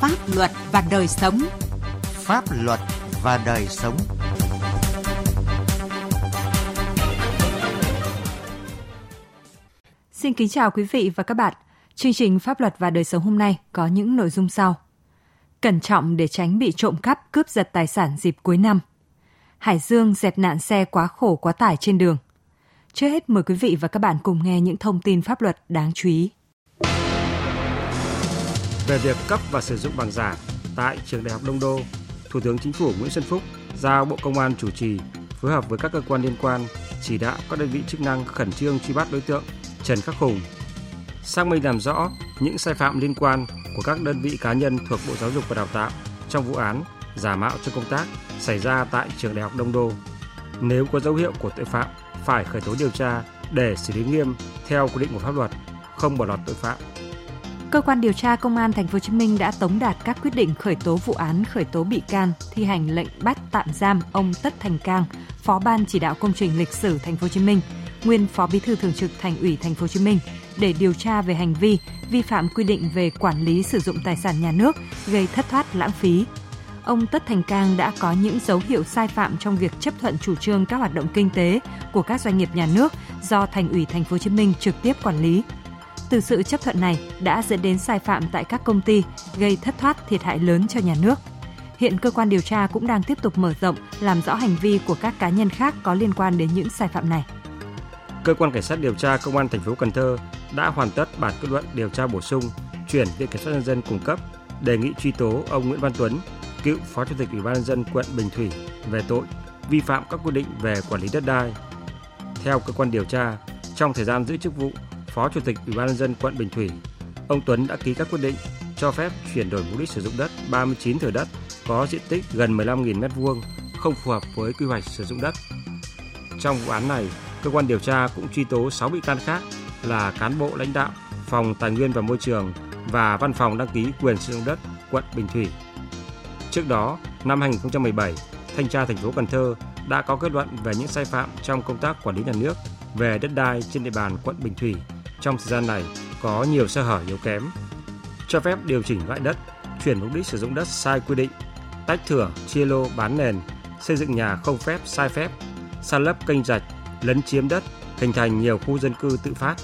Pháp luật và đời sống. Pháp luật và đời sống. Xin kính chào quý vị và các bạn. Chương trình Pháp luật và đời sống hôm nay có những nội dung sau. Cẩn trọng để tránh bị trộm cắp, cướp giật tài sản dịp cuối năm. Hải Dương dẹp nạn xe quá khổ quá tải trên đường. Trước hết mời quý vị và các bạn cùng nghe những thông tin pháp luật đáng chú ý. Về việc cấp và sử dụng bằng giả tại trường Đại học Đông Đô, Thủ tướng Chính phủ Nguyễn Xuân Phúc giao Bộ Công an chủ trì phối hợp với các cơ quan liên quan chỉ đạo các đơn vị chức năng khẩn trương truy bắt đối tượng Trần Khắc Hùng, xác minh làm rõ những sai phạm liên quan của các đơn vị cá nhân thuộc Bộ Giáo dục và Đào tạo trong vụ án giả mạo trong công tác xảy ra tại trường Đại học Đông Đô. Nếu có dấu hiệu của tội phạm, phải khởi tố điều tra để xử lý nghiêm theo quy định của pháp luật, không bỏ lọt tội phạm. Cơ quan điều tra Công an Thành phố Hồ Chí Minh đã tống đạt các quyết định khởi tố vụ án, khởi tố bị can, thi hành lệnh bắt tạm giam ông Tất Thành Cang, Phó ban chỉ đạo công trình lịch sử Thành phố Hồ Chí Minh, nguyên Phó Bí thư Thường trực Thành ủy Thành phố Hồ Chí Minh để điều tra về hành vi vi phạm quy định về quản lý sử dụng tài sản nhà nước gây thất thoát lãng phí. Ông Tất Thành Cang đã có những dấu hiệu sai phạm trong việc chấp thuận chủ trương các hoạt động kinh tế của các doanh nghiệp nhà nước do Thành ủy Thành phố Hồ Chí Minh trực tiếp quản lý. Từ sự chấp thuận này đã dẫn đến sai phạm tại các công ty, gây thất thoát thiệt hại lớn cho nhà nước. Hiện cơ quan điều tra cũng đang tiếp tục mở rộng, làm rõ hành vi của các cá nhân khác có liên quan đến những sai phạm này. Cơ quan cảnh sát điều tra công an thành phố Cần Thơ đã hoàn tất bản kết luận điều tra bổ sung chuyển viện kiểm sát nhân dân cung cấp đề nghị truy tố ông Nguyễn Văn Tuấn, cựu phó chủ tịch ủy ban nhân dân quận Bình Thủy về tội vi phạm các quy định về quản lý đất đai. Theo cơ quan điều tra, trong thời gian giữ chức vụ phó chủ tịch ủy ban nhân dân quận Bình Thủy, ông Tuấn đã ký các quyết định cho phép chuyển đổi mục đích sử dụng đất 39 thửa đất có diện tích gần 15.000 m2 không phù hợp với quy hoạch sử dụng đất. Trong vụ án này, cơ quan điều tra cũng truy tố 6 bị can khác là cán bộ lãnh đạo Phòng Tài nguyên và Môi trường và Văn phòng đăng ký quyền sử dụng đất quận Bình Thủy. Trước đó, năm 2017, Thanh tra thành phố Cần Thơ đã có kết luận về những sai phạm trong công tác quản lý nhà nước về đất đai trên địa bàn quận Bình Thủy. Trong thời gian này có nhiều sơ hở yếu kém, cho phép điều chỉnh loại đất, chuyển mục đích sử dụng đất sai quy định, tách thửa, chia lô bán nền, xây dựng nhà không phép sai phép, san lấp kênh rạch, lấn chiếm đất, hình thành nhiều khu dân cư tự phát.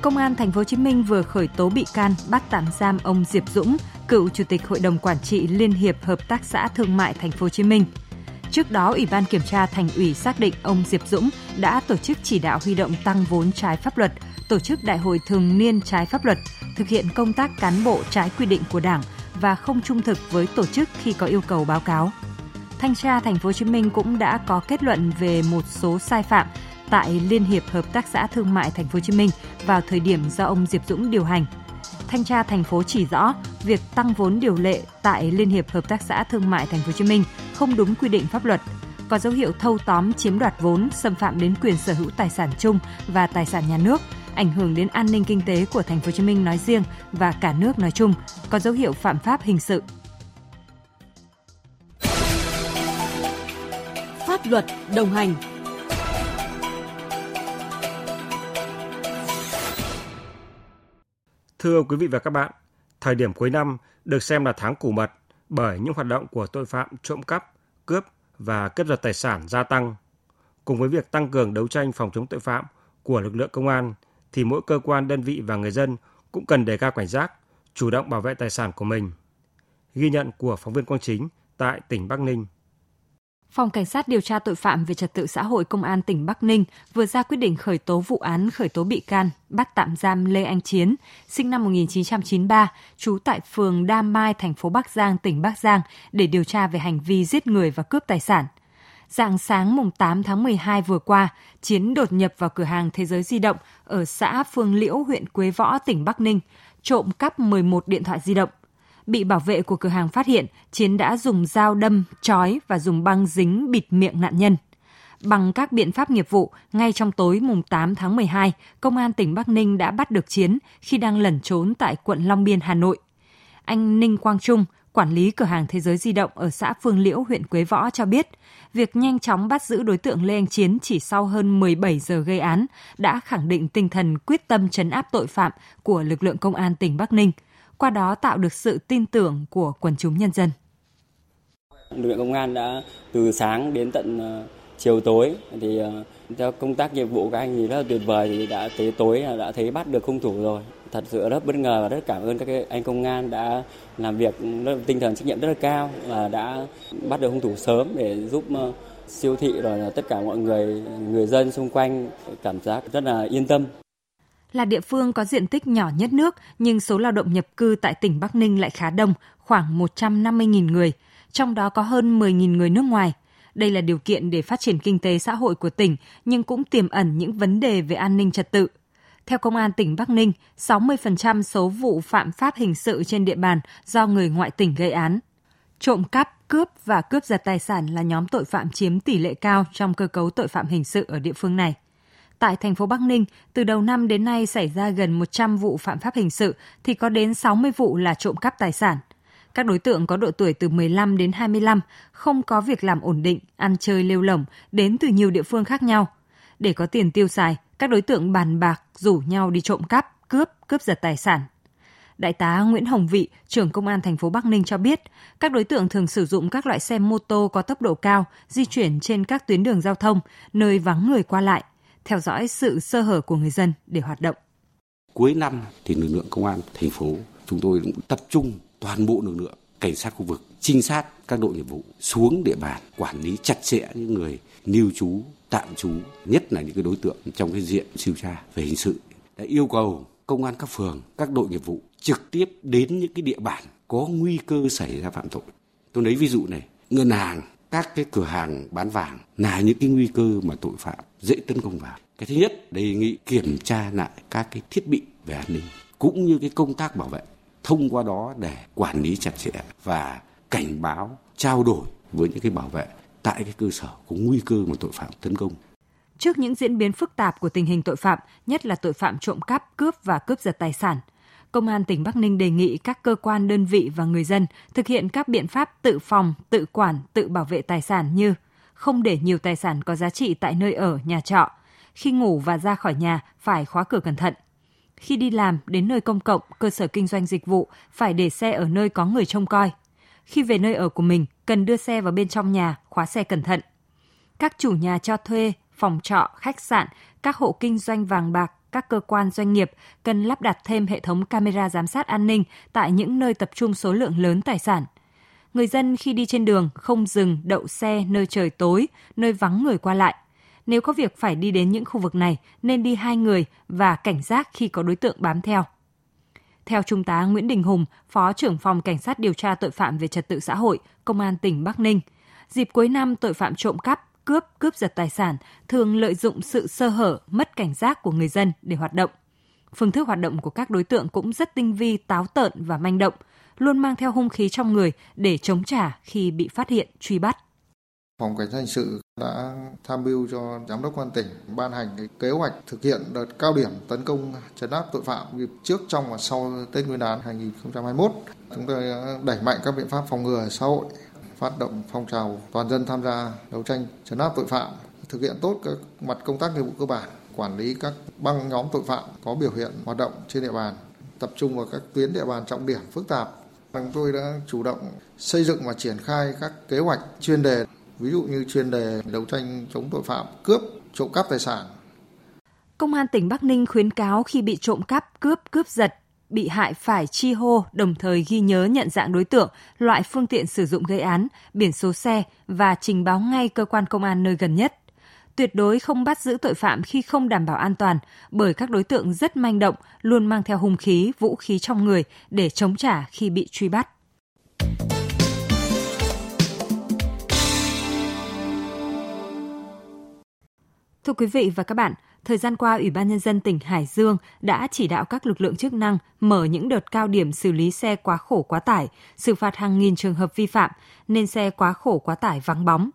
Công an Thành phố Hồ Chí Minh vừa khởi tố bị can, bắt tạm giam ông Diệp Dũng, cựu chủ tịch Hội đồng quản trị Liên hiệp Hợp tác xã Thương mại Thành phố Hồ Chí Minh. Trước đó, Ủy ban kiểm tra Thành ủy xác định ông Diệp Dũng đã tổ chức chỉ đạo huy động tăng vốn trái pháp luật, tổ chức đại hội thường niên trái pháp luật, thực hiện công tác cán bộ trái quy định của Đảng và không trung thực với tổ chức khi có yêu cầu báo cáo. Thanh tra Thành phố Hồ Chí Minh cũng đã có kết luận về một số sai phạm tại Liên hiệp Hợp tác xã Thương mại Thành phố Hồ Chí Minh vào thời điểm do ông Diệp Dũng điều hành. Thanh tra thành phố chỉ rõ việc tăng vốn điều lệ tại Liên hiệp Hợp tác xã Thương mại Thành phố Hồ Chí Minh không đúng quy định pháp luật, có dấu hiệu thâu tóm chiếm đoạt vốn, xâm phạm đến quyền sở hữu tài sản chung và tài sản nhà nước, ảnh hưởng đến an ninh kinh tế của Thành phố Hồ Chí Minh nói riêng và cả nước nói chung, có dấu hiệu phạm pháp hình sự. Pháp luật đồng hành Thưa quý vị và các bạn, thời điểm cuối năm được xem là tháng củ mật bởi những hoạt động của tội phạm trộm cắp, cướp và cướp giật tài sản gia tăng. Cùng với việc tăng cường đấu tranh phòng chống tội phạm của lực lượng công an thì mỗi cơ quan, đơn vị và người dân cũng cần đề cao cảnh giác, chủ động bảo vệ tài sản của mình. Ghi nhận của phóng viên Quang Chính tại tỉnh Bắc Ninh. Phòng Cảnh sát điều tra tội phạm về trật tự xã hội Công an tỉnh Bắc Ninh vừa ra quyết định khởi tố vụ án khởi tố bị can, bắt tạm giam Lê Anh Chiến, sinh năm 1993, trú tại phường Đa Mai, thành phố Bắc Giang, tỉnh Bắc Giang để điều tra về hành vi giết người và cướp tài sản. Dạng sáng mùng 8 tháng 12 vừa qua, Chiến đột nhập vào cửa hàng Thế giới di động ở xã Phương Liễu, huyện Quế Võ, tỉnh Bắc Ninh, trộm cắp 11 điện thoại di động – Bị bảo vệ của cửa hàng phát hiện, Chiến đã dùng dao đâm, chói và dùng băng dính bịt miệng nạn nhân. Bằng các biện pháp nghiệp vụ, ngay trong tối mùng 8 tháng 12, Công an tỉnh Bắc Ninh đã bắt được Chiến khi đang lẩn trốn tại quận Long Biên, Hà Nội. Anh Ninh Quang Trung, quản lý cửa hàng Thế giới di động ở xã Phương Liễu, huyện Quế Võ cho biết, việc nhanh chóng bắt giữ đối tượng Lê Anh Chiến chỉ sau hơn 17 giờ gây án đã khẳng định tinh thần quyết tâm chấn áp tội phạm của lực lượng công an tỉnh Bắc Ninh – qua đó tạo được sự tin tưởng của quần chúng nhân dân. Lực lượng công an đã từ sáng đến tận ờ, chiều tối thì ờ, theo công tác nhiệm vụ các anh thì rất là tuyệt vời thì đã tới tối đã thấy bắt được hung thủ rồi thật sự rất bất ngờ và rất cảm ơn các anh công an đã làm việc rất, tinh thần trách nhiệm rất là cao và đã bắt được hung thủ sớm để giúp ờ, siêu thị rồi là tất cả mọi người người dân xung quanh cảm giác rất là yên tâm là địa phương có diện tích nhỏ nhất nước, nhưng số lao động nhập cư tại tỉnh Bắc Ninh lại khá đông, khoảng 150.000 người, trong đó có hơn 10.000 người nước ngoài. Đây là điều kiện để phát triển kinh tế xã hội của tỉnh, nhưng cũng tiềm ẩn những vấn đề về an ninh trật tự. Theo Công an tỉnh Bắc Ninh, 60% số vụ phạm pháp hình sự trên địa bàn do người ngoại tỉnh gây án. Trộm cắp, cướp và cướp giật tài sản là nhóm tội phạm chiếm tỷ lệ cao trong cơ cấu tội phạm hình sự ở địa phương này. Tại thành phố Bắc Ninh, từ đầu năm đến nay xảy ra gần 100 vụ phạm pháp hình sự thì có đến 60 vụ là trộm cắp tài sản. Các đối tượng có độ tuổi từ 15 đến 25, không có việc làm ổn định, ăn chơi lêu lỏng, đến từ nhiều địa phương khác nhau. Để có tiền tiêu xài, các đối tượng bàn bạc rủ nhau đi trộm cắp, cướp, cướp giật tài sản. Đại tá Nguyễn Hồng Vị, trưởng công an thành phố Bắc Ninh cho biết, các đối tượng thường sử dụng các loại xe mô tô có tốc độ cao, di chuyển trên các tuyến đường giao thông, nơi vắng người qua lại, theo dõi sự sơ hở của người dân để hoạt động. Cuối năm thì lực lượng công an thành phố chúng tôi cũng tập trung toàn bộ lực lượng cảnh sát khu vực, trinh sát các đội nghiệp vụ xuống địa bàn quản lý chặt chẽ những người lưu trú, tạm trú, nhất là những cái đối tượng trong cái diện siêu tra về hình sự đã yêu cầu công an các phường, các đội nghiệp vụ trực tiếp đến những cái địa bàn có nguy cơ xảy ra phạm tội. Tôi lấy ví dụ này, ngân hàng, các cái cửa hàng bán vàng là những cái nguy cơ mà tội phạm dễ tấn công vào. Cái thứ nhất, đề nghị kiểm tra lại các cái thiết bị về an ninh cũng như cái công tác bảo vệ thông qua đó để quản lý chặt chẽ và cảnh báo trao đổi với những cái bảo vệ tại cái cơ sở có nguy cơ mà tội phạm tấn công. Trước những diễn biến phức tạp của tình hình tội phạm, nhất là tội phạm trộm cắp, cướp và cướp giật tài sản, Công an tỉnh Bắc Ninh đề nghị các cơ quan đơn vị và người dân thực hiện các biện pháp tự phòng, tự quản, tự bảo vệ tài sản như không để nhiều tài sản có giá trị tại nơi ở, nhà trọ, khi ngủ và ra khỏi nhà phải khóa cửa cẩn thận. Khi đi làm đến nơi công cộng, cơ sở kinh doanh dịch vụ phải để xe ở nơi có người trông coi. Khi về nơi ở của mình, cần đưa xe vào bên trong nhà, khóa xe cẩn thận. Các chủ nhà cho thuê, phòng trọ, khách sạn, các hộ kinh doanh vàng bạc, các cơ quan doanh nghiệp cần lắp đặt thêm hệ thống camera giám sát an ninh tại những nơi tập trung số lượng lớn tài sản. Người dân khi đi trên đường không dừng đậu xe nơi trời tối, nơi vắng người qua lại. Nếu có việc phải đi đến những khu vực này, nên đi hai người và cảnh giác khi có đối tượng bám theo. Theo Trung tá Nguyễn Đình Hùng, Phó trưởng phòng Cảnh sát điều tra tội phạm về trật tự xã hội, Công an tỉnh Bắc Ninh, dịp cuối năm tội phạm trộm cắp, cướp, cướp giật tài sản thường lợi dụng sự sơ hở, mất cảnh giác của người dân để hoạt động. Phương thức hoạt động của các đối tượng cũng rất tinh vi, táo tợn và manh động, luôn mang theo hung khí trong người để chống trả khi bị phát hiện, truy bắt. Phòng Cảnh sát hình sự đã tham mưu cho Giám đốc quan tỉnh ban hành cái kế hoạch thực hiện đợt cao điểm tấn công chấn áp tội phạm dịp trước, trong và sau Tết Nguyên đán 2021. Chúng tôi đẩy mạnh các biện pháp phòng ngừa xã hội, phát động phong trào toàn dân tham gia đấu tranh chấn áp tội phạm, thực hiện tốt các mặt công tác nghiệp vụ cơ bản, quản lý các băng nhóm tội phạm có biểu hiện hoạt động trên địa bàn, tập trung vào các tuyến địa bàn trọng điểm phức tạp. Chúng tôi đã chủ động xây dựng và triển khai các kế hoạch chuyên đề, ví dụ như chuyên đề đấu tranh chống tội phạm cướp, trộm cắp tài sản. Công an tỉnh Bắc Ninh khuyến cáo khi bị trộm cắp, cướp, cướp giật bị hại phải chi hô đồng thời ghi nhớ nhận dạng đối tượng, loại phương tiện sử dụng gây án, biển số xe và trình báo ngay cơ quan công an nơi gần nhất. Tuyệt đối không bắt giữ tội phạm khi không đảm bảo an toàn, bởi các đối tượng rất manh động, luôn mang theo hung khí, vũ khí trong người để chống trả khi bị truy bắt. Thưa quý vị và các bạn, thời gian qua Ủy ban Nhân dân tỉnh Hải Dương đã chỉ đạo các lực lượng chức năng mở những đợt cao điểm xử lý xe quá khổ quá tải, xử phạt hàng nghìn trường hợp vi phạm, nên xe quá khổ quá tải vắng bóng.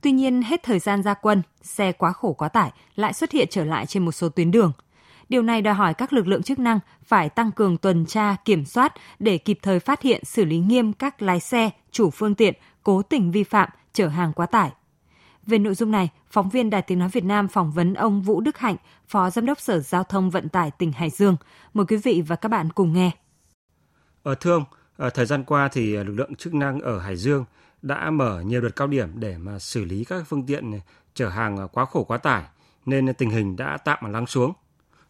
Tuy nhiên, hết thời gian ra quân, xe quá khổ quá tải lại xuất hiện trở lại trên một số tuyến đường. Điều này đòi hỏi các lực lượng chức năng phải tăng cường tuần tra, kiểm soát để kịp thời phát hiện xử lý nghiêm các lái xe, chủ phương tiện cố tình vi phạm, chở hàng quá tải. Về nội dung này, phóng viên Đài Tiếng Nói Việt Nam phỏng vấn ông Vũ Đức Hạnh, Phó Giám đốc Sở Giao thông Vận tải tỉnh Hải Dương. Mời quý vị và các bạn cùng nghe. Ờ, ở ông, ở thời gian qua thì lực lượng chức năng ở Hải Dương đã mở nhiều đợt cao điểm để mà xử lý các phương tiện chở hàng quá khổ quá tải nên tình hình đã tạm lắng xuống.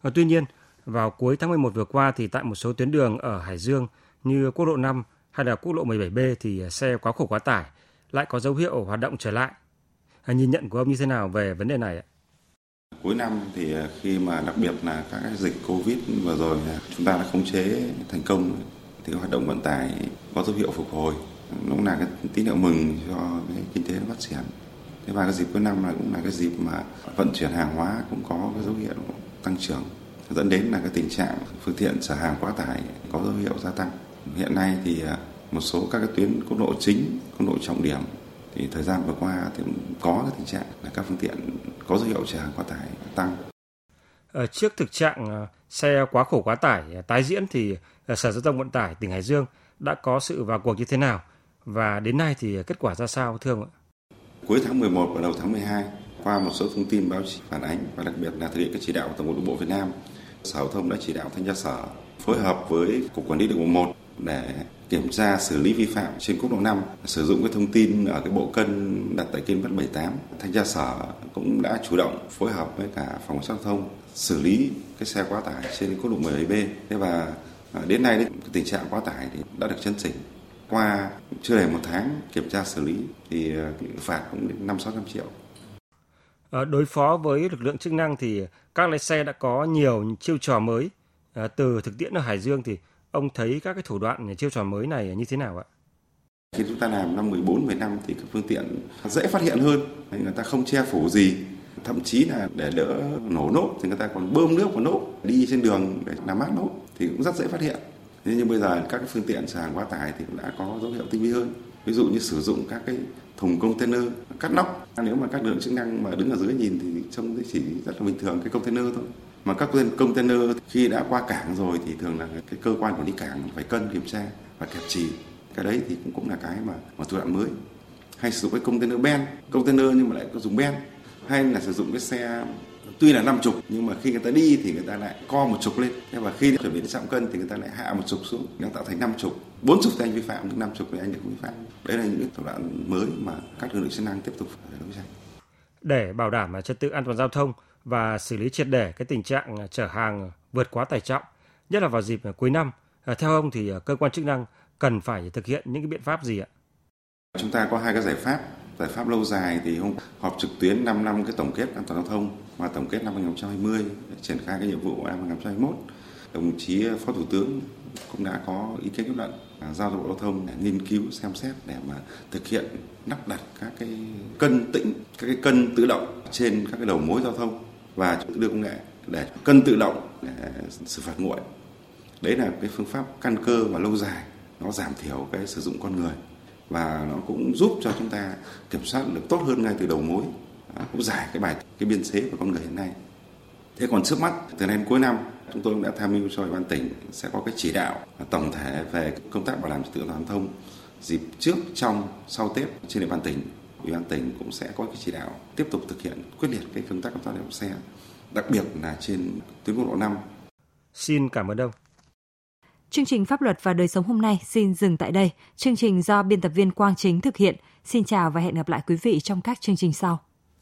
Ờ, tuy nhiên, vào cuối tháng 11 vừa qua thì tại một số tuyến đường ở Hải Dương như quốc lộ 5 hay là quốc lộ 17B thì xe quá khổ quá tải lại có dấu hiệu hoạt động trở lại. Nhìn nhận của ông như thế nào về vấn đề này ạ? Cuối năm thì à, khi mà đặc biệt là các dịch Covid vừa rồi à, chúng ta đã khống chế thành công thì hoạt động vận tải có dấu hiệu phục hồi. Nó cũng là cái tín hiệu mừng cho cái kinh tế phát triển. Thế và cái dịp cuối năm là cũng là cái dịp mà vận chuyển hàng hóa cũng có cái dấu hiệu tăng trưởng dẫn đến là cái tình trạng phương tiện chở hàng quá tải có dấu hiệu gia tăng. Hiện nay thì à, một số các cái tuyến quốc lộ chính, quốc lộ trọng điểm thì thời gian vừa qua thì có cái tình trạng là các phương tiện có dấu hiệu chở hàng quá tải tăng. Ở trước thực trạng à, xe quá khổ quá tải tái diễn thì Sở Giao thông Vận tải tỉnh Hải Dương đã có sự vào cuộc như thế nào và đến nay thì kết quả ra sao thưa ông ạ? Cuối tháng 11 và đầu tháng 12 qua một số thông tin báo chí phản ánh và đặc biệt là thực hiện các chỉ đạo của Tổng cục Đường bộ Việt Nam, Sở Giao thông đã chỉ đạo thanh tra sở phối hợp với Cục Quản lý Đường bộ 1 để kiểm tra xử lý vi phạm trên quốc lộ 5 sử dụng cái thông tin ở cái bộ cân đặt tại km 78 thanh tra sở cũng đã chủ động phối hợp với cả phòng giao thông xử lý cái xe quá tải trên quốc lộ 17B thế và à, đến nay đấy, tình trạng quá tải thì đã được chấn chỉnh. Qua chưa đầy một tháng kiểm tra xử lý thì à, phạt cũng đến năm sáu trăm triệu. Ờ, đối phó với lực lượng chức năng thì các lái xe đã có nhiều chiêu trò mới. Ờ, từ thực tiễn ở Hải Dương thì ông thấy các cái thủ đoạn chiêu trò mới này như thế nào ạ? Khi chúng ta làm năm 14, 15 thì các phương tiện dễ phát hiện hơn, người ta không che phủ gì. Thậm chí là để đỡ nổ nốt thì người ta còn bơm nước vào nốt, đi trên đường để làm mát nốt thì cũng rất dễ phát hiện. Thế nhưng bây giờ các cái phương tiện chở hàng quá tải thì cũng đã có dấu hiệu tinh vi hơn. Ví dụ như sử dụng các cái thùng container cắt nóc. Nếu mà các lực lượng chức năng mà đứng ở dưới nhìn thì trông chỉ rất là bình thường, cái container thôi. Mà các container khi đã qua cảng rồi thì thường là cái cơ quan quản lý cảng phải cân kiểm tra và kẹp trì cái đấy thì cũng cũng là cái mà mà thủ đoạn mới. Hay sử dụng cái container ben, container nhưng mà lại có dùng ben. Hay là sử dụng cái xe tuy là năm chục nhưng mà khi người ta đi thì người ta lại co một chục lên. Nhưng mà khi chuẩn bị đến trọng cân thì người ta lại hạ một chục xuống nó tạo thành năm chục. Bốn chục thì anh vi phạm nhưng năm chục thì anh được vi phạm. Đấy là những thủ đoạn mới mà các lực lượng chức năng tiếp tục phải đấu tranh. Để bảo đảm trật tự an toàn giao thông và xử lý triệt để cái tình trạng chở hàng vượt quá tải trọng nhất là vào dịp cuối năm theo ông thì cơ quan chức năng cần phải thực hiện những cái biện pháp gì ạ? Chúng ta có hai cái giải pháp giải pháp lâu dài thì hôm họp trực tuyến 5 năm cái tổng kết an toàn giao thông và tổng kết năm 2020 để triển khai cái nhiệm vụ năm 2021 đồng chí phó thủ tướng cũng đã có ý kiến kết luận giao cho bộ giao thông để nghiên cứu, xem xét để mà thực hiện lắp đặt các cái cân tĩnh, các cái cân tự động trên các cái đầu mối giao thông và đưa công nghệ để cân tự động để xử phạt nguội. Đấy là cái phương pháp căn cơ và lâu dài, nó giảm thiểu cái sử dụng con người và nó cũng giúp cho chúng ta kiểm soát được tốt hơn ngay từ đầu mối. À, cũng giải cái bài cái biên chế của con người hiện nay. Thế còn trước mắt từ nay đến cuối năm chúng tôi cũng đã tham mưu cho ủy ban tỉnh sẽ có cái chỉ đạo tổng thể về công tác bảo đảm trật tự an toàn giao thông dịp trước trong sau tết trên địa bàn tỉnh. Ủy ban tỉnh cũng sẽ có cái chỉ đạo tiếp tục thực hiện quyết liệt cái công tác kiểm soát giao thông xe đặc biệt là trên tuyến quốc lộ 5 Xin cảm ơn ông. Chương trình Pháp luật và đời sống hôm nay xin dừng tại đây. Chương trình do biên tập viên Quang Chính thực hiện. Xin chào và hẹn gặp lại quý vị trong các chương trình sau.